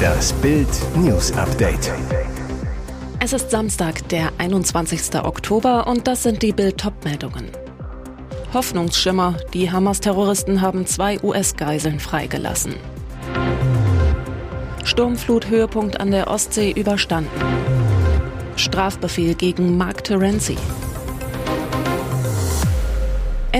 Das Bild News Update. Es ist Samstag, der 21. Oktober und das sind die Bild meldungen Hoffnungsschimmer, die Hamas-Terroristen haben zwei US-Geiseln freigelassen. Sturmflut-Höhepunkt an der Ostsee überstanden. Strafbefehl gegen Mark Terenzi.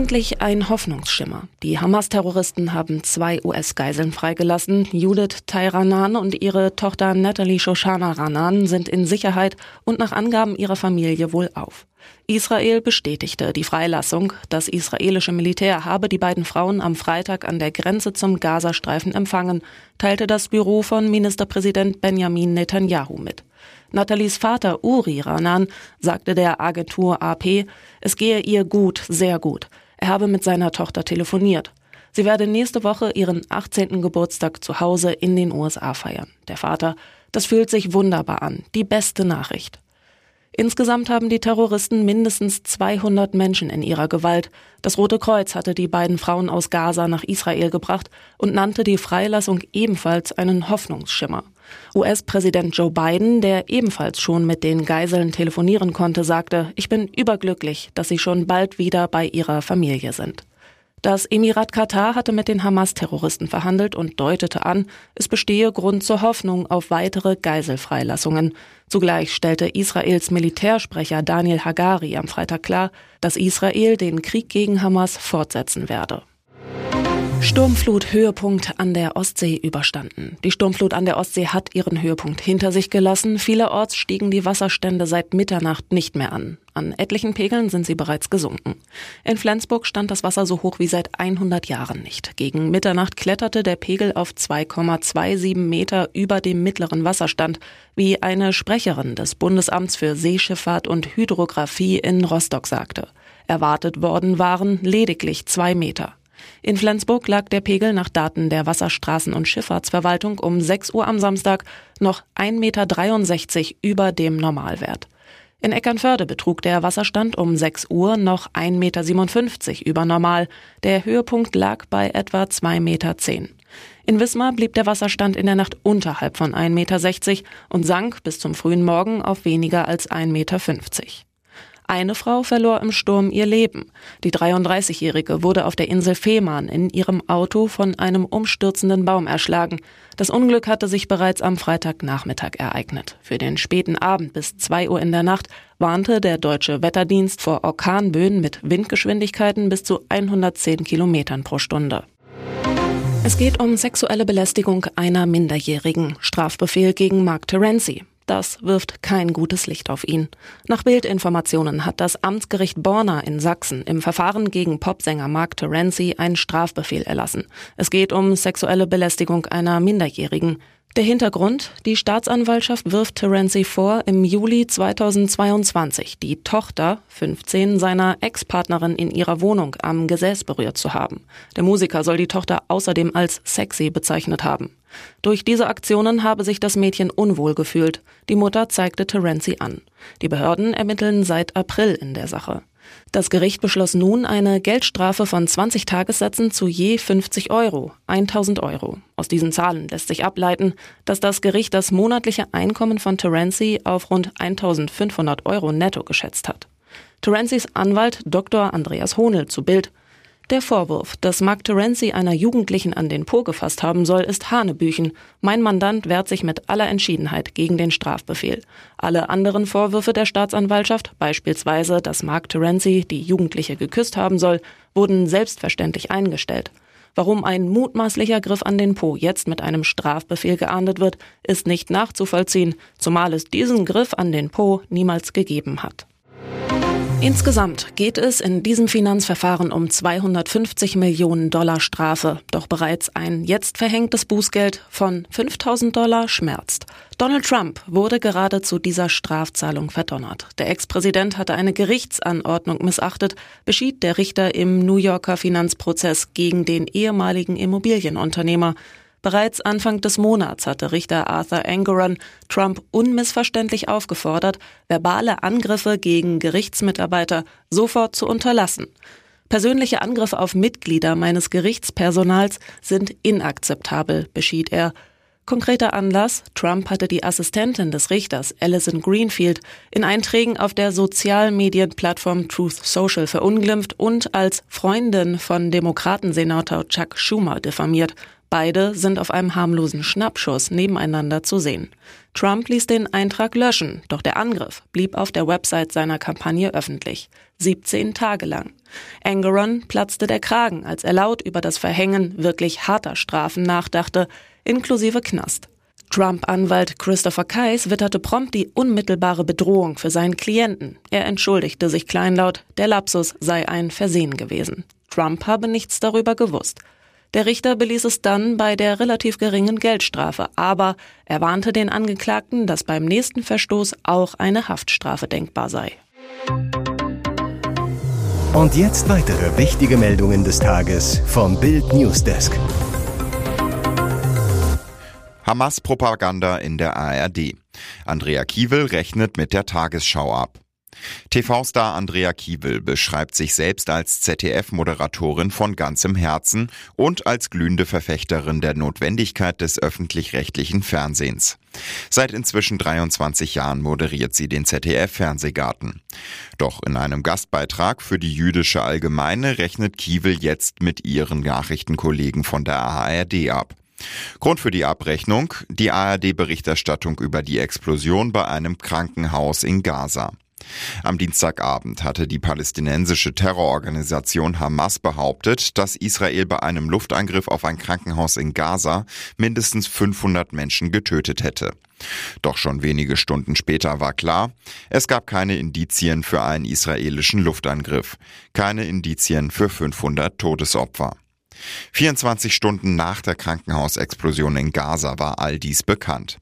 Endlich ein Hoffnungsschimmer. Die Hamas-Terroristen haben zwei US-Geiseln freigelassen. Judith Tayranan und ihre Tochter Natalie Shoshana Ranan sind in Sicherheit und nach Angaben ihrer Familie wohl auf. Israel bestätigte die Freilassung. Das israelische Militär habe die beiden Frauen am Freitag an der Grenze zum Gazastreifen empfangen, teilte das Büro von Ministerpräsident Benjamin Netanyahu mit. Nathalies Vater Uri Ranan sagte der Agentur AP, es gehe ihr gut, sehr gut. Er habe mit seiner Tochter telefoniert. Sie werde nächste Woche ihren 18. Geburtstag zu Hause in den USA feiern. Der Vater, das fühlt sich wunderbar an. Die beste Nachricht. Insgesamt haben die Terroristen mindestens 200 Menschen in ihrer Gewalt. Das Rote Kreuz hatte die beiden Frauen aus Gaza nach Israel gebracht und nannte die Freilassung ebenfalls einen Hoffnungsschimmer. US-Präsident Joe Biden, der ebenfalls schon mit den Geiseln telefonieren konnte, sagte, ich bin überglücklich, dass sie schon bald wieder bei ihrer Familie sind. Das Emirat Katar hatte mit den Hamas-Terroristen verhandelt und deutete an, es bestehe Grund zur Hoffnung auf weitere Geiselfreilassungen. Zugleich stellte Israels Militärsprecher Daniel Hagari am Freitag klar, dass Israel den Krieg gegen Hamas fortsetzen werde. Sturmflut Höhepunkt an der Ostsee überstanden. Die Sturmflut an der Ostsee hat ihren Höhepunkt hinter sich gelassen. Vielerorts stiegen die Wasserstände seit Mitternacht nicht mehr an. An etlichen Pegeln sind sie bereits gesunken. In Flensburg stand das Wasser so hoch wie seit 100 Jahren nicht. Gegen Mitternacht kletterte der Pegel auf 2,27 Meter über dem mittleren Wasserstand, wie eine Sprecherin des Bundesamts für Seeschifffahrt und Hydrographie in Rostock sagte. Erwartet worden waren lediglich zwei Meter. In Flensburg lag der Pegel nach Daten der Wasserstraßen- und Schifffahrtsverwaltung um 6 Uhr am Samstag noch 1,63 Meter über dem Normalwert. In Eckernförde betrug der Wasserstand um 6 Uhr noch 1,57 Meter über Normal. Der Höhepunkt lag bei etwa 2,10 Meter. In Wismar blieb der Wasserstand in der Nacht unterhalb von 1,60 Meter und sank bis zum frühen Morgen auf weniger als 1,50 Meter. Eine Frau verlor im Sturm ihr Leben. Die 33-Jährige wurde auf der Insel Fehmarn in ihrem Auto von einem umstürzenden Baum erschlagen. Das Unglück hatte sich bereits am Freitagnachmittag ereignet. Für den späten Abend bis 2 Uhr in der Nacht warnte der deutsche Wetterdienst vor Orkanböen mit Windgeschwindigkeiten bis zu 110 Kilometern pro Stunde. Es geht um sexuelle Belästigung einer Minderjährigen. Strafbefehl gegen Mark Terenzi. Das wirft kein gutes Licht auf ihn. Nach Bildinformationen hat das Amtsgericht Borna in Sachsen im Verfahren gegen Popsänger Mark Terenzi einen Strafbefehl erlassen. Es geht um sexuelle Belästigung einer Minderjährigen. Der Hintergrund? Die Staatsanwaltschaft wirft Terenzi vor, im Juli 2022 die Tochter, 15, seiner Ex-Partnerin in ihrer Wohnung am Gesäß berührt zu haben. Der Musiker soll die Tochter außerdem als sexy bezeichnet haben. Durch diese Aktionen habe sich das Mädchen unwohl gefühlt. Die Mutter zeigte Terenzi an. Die Behörden ermitteln seit April in der Sache. Das Gericht beschloss nun eine Geldstrafe von 20 Tagessätzen zu je 50 Euro, 1000 Euro. Aus diesen Zahlen lässt sich ableiten, dass das Gericht das monatliche Einkommen von Terenzi auf rund 1500 Euro netto geschätzt hat. Terenzis Anwalt Dr. Andreas Hohnel zu Bild der Vorwurf, dass Mark Terenzi einer Jugendlichen an den Po gefasst haben soll, ist Hanebüchen. Mein Mandant wehrt sich mit aller Entschiedenheit gegen den Strafbefehl. Alle anderen Vorwürfe der Staatsanwaltschaft, beispielsweise, dass Mark Terenzi die Jugendliche geküsst haben soll, wurden selbstverständlich eingestellt. Warum ein mutmaßlicher Griff an den Po jetzt mit einem Strafbefehl geahndet wird, ist nicht nachzuvollziehen, zumal es diesen Griff an den Po niemals gegeben hat. Insgesamt geht es in diesem Finanzverfahren um 250 Millionen Dollar Strafe. Doch bereits ein jetzt verhängtes Bußgeld von 5000 Dollar schmerzt. Donald Trump wurde gerade zu dieser Strafzahlung verdonnert. Der Ex-Präsident hatte eine Gerichtsanordnung missachtet, beschied der Richter im New Yorker Finanzprozess gegen den ehemaligen Immobilienunternehmer. Bereits Anfang des Monats hatte Richter Arthur Angeron Trump unmissverständlich aufgefordert, verbale Angriffe gegen Gerichtsmitarbeiter sofort zu unterlassen. Persönliche Angriffe auf Mitglieder meines Gerichtspersonals sind inakzeptabel, beschied er. Konkreter Anlass, Trump hatte die Assistentin des Richters, Alison Greenfield, in Einträgen auf der Sozialmedienplattform Truth Social verunglimpft und als Freundin von Demokratensenator Chuck Schumer diffamiert. Beide sind auf einem harmlosen Schnappschuss nebeneinander zu sehen. Trump ließ den Eintrag löschen, doch der Angriff blieb auf der Website seiner Kampagne öffentlich. 17 Tage lang. Engeron platzte der Kragen, als er laut über das Verhängen wirklich harter Strafen nachdachte, inklusive Knast. Trump-Anwalt Christopher Kais witterte prompt die unmittelbare Bedrohung für seinen Klienten. Er entschuldigte sich kleinlaut, der Lapsus sei ein Versehen gewesen. Trump habe nichts darüber gewusst. Der Richter beließ es dann bei der relativ geringen Geldstrafe, aber er warnte den Angeklagten, dass beim nächsten Verstoß auch eine Haftstrafe denkbar sei. Und jetzt weitere wichtige Meldungen des Tages vom Bild Newsdesk. Hamas-Propaganda in der ARD. Andrea Kiewel rechnet mit der Tagesschau ab. TV-Star Andrea Kiewel beschreibt sich selbst als ZDF-Moderatorin von ganzem Herzen und als glühende Verfechterin der Notwendigkeit des öffentlich-rechtlichen Fernsehens. Seit inzwischen 23 Jahren moderiert sie den ZDF-Fernsehgarten. Doch in einem Gastbeitrag für die jüdische Allgemeine rechnet Kiewel jetzt mit ihren Nachrichtenkollegen von der ARD ab. Grund für die Abrechnung, die ARD-Berichterstattung über die Explosion bei einem Krankenhaus in Gaza. Am Dienstagabend hatte die palästinensische Terrororganisation Hamas behauptet, dass Israel bei einem Luftangriff auf ein Krankenhaus in Gaza mindestens 500 Menschen getötet hätte. Doch schon wenige Stunden später war klar, es gab keine Indizien für einen israelischen Luftangriff, keine Indizien für 500 Todesopfer. 24 Stunden nach der Krankenhausexplosion in Gaza war all dies bekannt.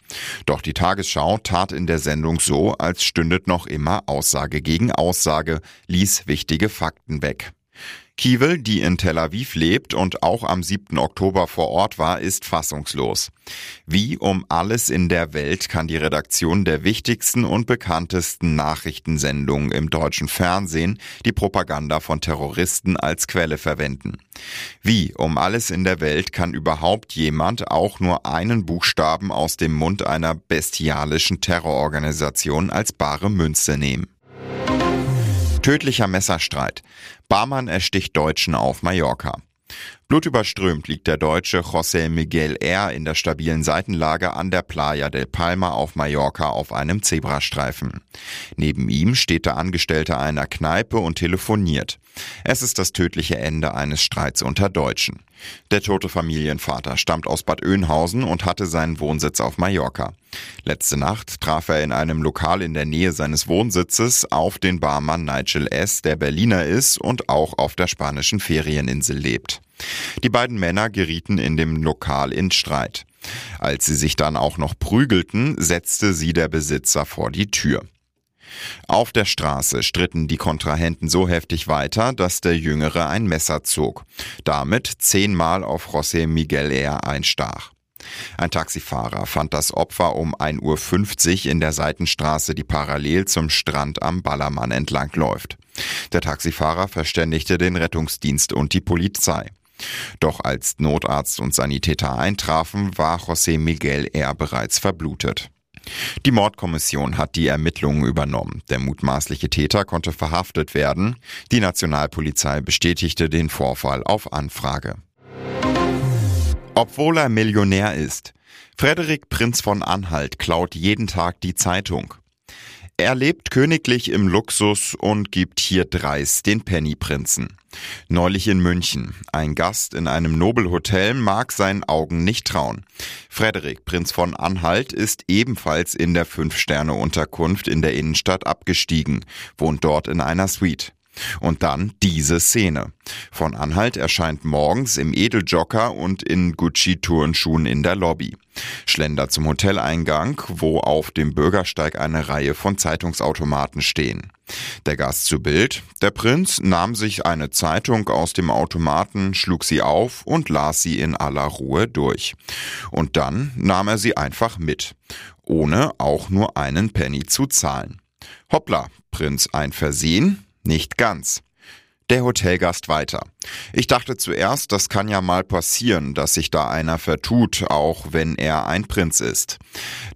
Doch die Tagesschau tat in der Sendung so, als stündet noch immer Aussage gegen Aussage, ließ wichtige Fakten weg. Kiewel, die in Tel Aviv lebt und auch am 7. Oktober vor Ort war, ist fassungslos. Wie um alles in der Welt kann die Redaktion der wichtigsten und bekanntesten Nachrichtensendungen im deutschen Fernsehen die Propaganda von Terroristen als Quelle verwenden? Wie um alles in der Welt kann überhaupt jemand auch nur einen Buchstaben aus dem Mund einer bestialischen Terrororganisation als bare Münze nehmen? Tödlicher Messerstreit. Barmann ersticht Deutschen auf Mallorca. Blutüberströmt liegt der Deutsche José Miguel R. in der stabilen Seitenlage an der Playa del Palma auf Mallorca auf einem Zebrastreifen. Neben ihm steht der Angestellte einer Kneipe und telefoniert. Es ist das tödliche Ende eines Streits unter Deutschen. Der tote Familienvater stammt aus Bad Oeynhausen und hatte seinen Wohnsitz auf Mallorca. Letzte Nacht traf er in einem Lokal in der Nähe seines Wohnsitzes auf den Barmann Nigel S., der Berliner ist und auch auf der spanischen Ferieninsel lebt. Die beiden Männer gerieten in dem Lokal in Streit. Als sie sich dann auch noch prügelten, setzte sie der Besitzer vor die Tür. Auf der Straße stritten die Kontrahenten so heftig weiter, dass der Jüngere ein Messer zog. Damit zehnmal auf José Miguel R. einstach. Ein Taxifahrer fand das Opfer um 1.50 Uhr in der Seitenstraße, die parallel zum Strand am Ballermann entlang läuft. Der Taxifahrer verständigte den Rettungsdienst und die Polizei. Doch als Notarzt und Sanitäter eintrafen, war José Miguel R. bereits verblutet. Die Mordkommission hat die Ermittlungen übernommen. Der mutmaßliche Täter konnte verhaftet werden. Die Nationalpolizei bestätigte den Vorfall auf Anfrage. Obwohl er Millionär ist. Frederik Prinz von Anhalt klaut jeden Tag die Zeitung. Er lebt königlich im Luxus und gibt hier dreist den Pennyprinzen. Neulich in München. Ein Gast in einem Nobelhotel mag seinen Augen nicht trauen. Frederik, Prinz von Anhalt, ist ebenfalls in der Fünf-Sterne-Unterkunft in der Innenstadt abgestiegen, wohnt dort in einer Suite. Und dann diese Szene. Von Anhalt erscheint morgens im Edeljocker und in Gucci-Turnschuhen in der Lobby. Schlender zum Hoteleingang, wo auf dem Bürgersteig eine Reihe von Zeitungsautomaten stehen. Der Gast zu Bild, der Prinz nahm sich eine Zeitung aus dem Automaten, schlug sie auf und las sie in aller Ruhe durch. Und dann nahm er sie einfach mit, ohne auch nur einen Penny zu zahlen. Hoppla, Prinz, ein Versehen? Nicht ganz. Der Hotelgast weiter. Ich dachte zuerst, das kann ja mal passieren, dass sich da einer vertut, auch wenn er ein Prinz ist.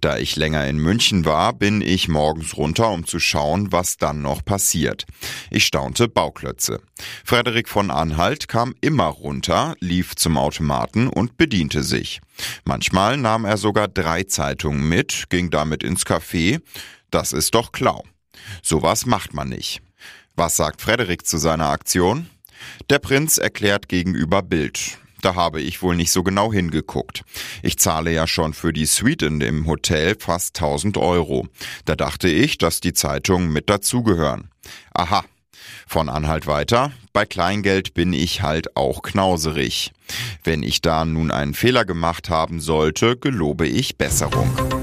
Da ich länger in München war, bin ich morgens runter, um zu schauen, was dann noch passiert. Ich staunte Bauklötze. Frederik von Anhalt kam immer runter, lief zum Automaten und bediente sich. Manchmal nahm er sogar drei Zeitungen mit, ging damit ins Café. Das ist doch Klau. Sowas macht man nicht. Was sagt Frederik zu seiner Aktion? Der Prinz erklärt gegenüber Bild. Da habe ich wohl nicht so genau hingeguckt. Ich zahle ja schon für die Suite in dem Hotel fast 1000 Euro. Da dachte ich, dass die Zeitungen mit dazugehören. Aha. Von Anhalt weiter. Bei Kleingeld bin ich halt auch knauserig. Wenn ich da nun einen Fehler gemacht haben sollte, gelobe ich Besserung.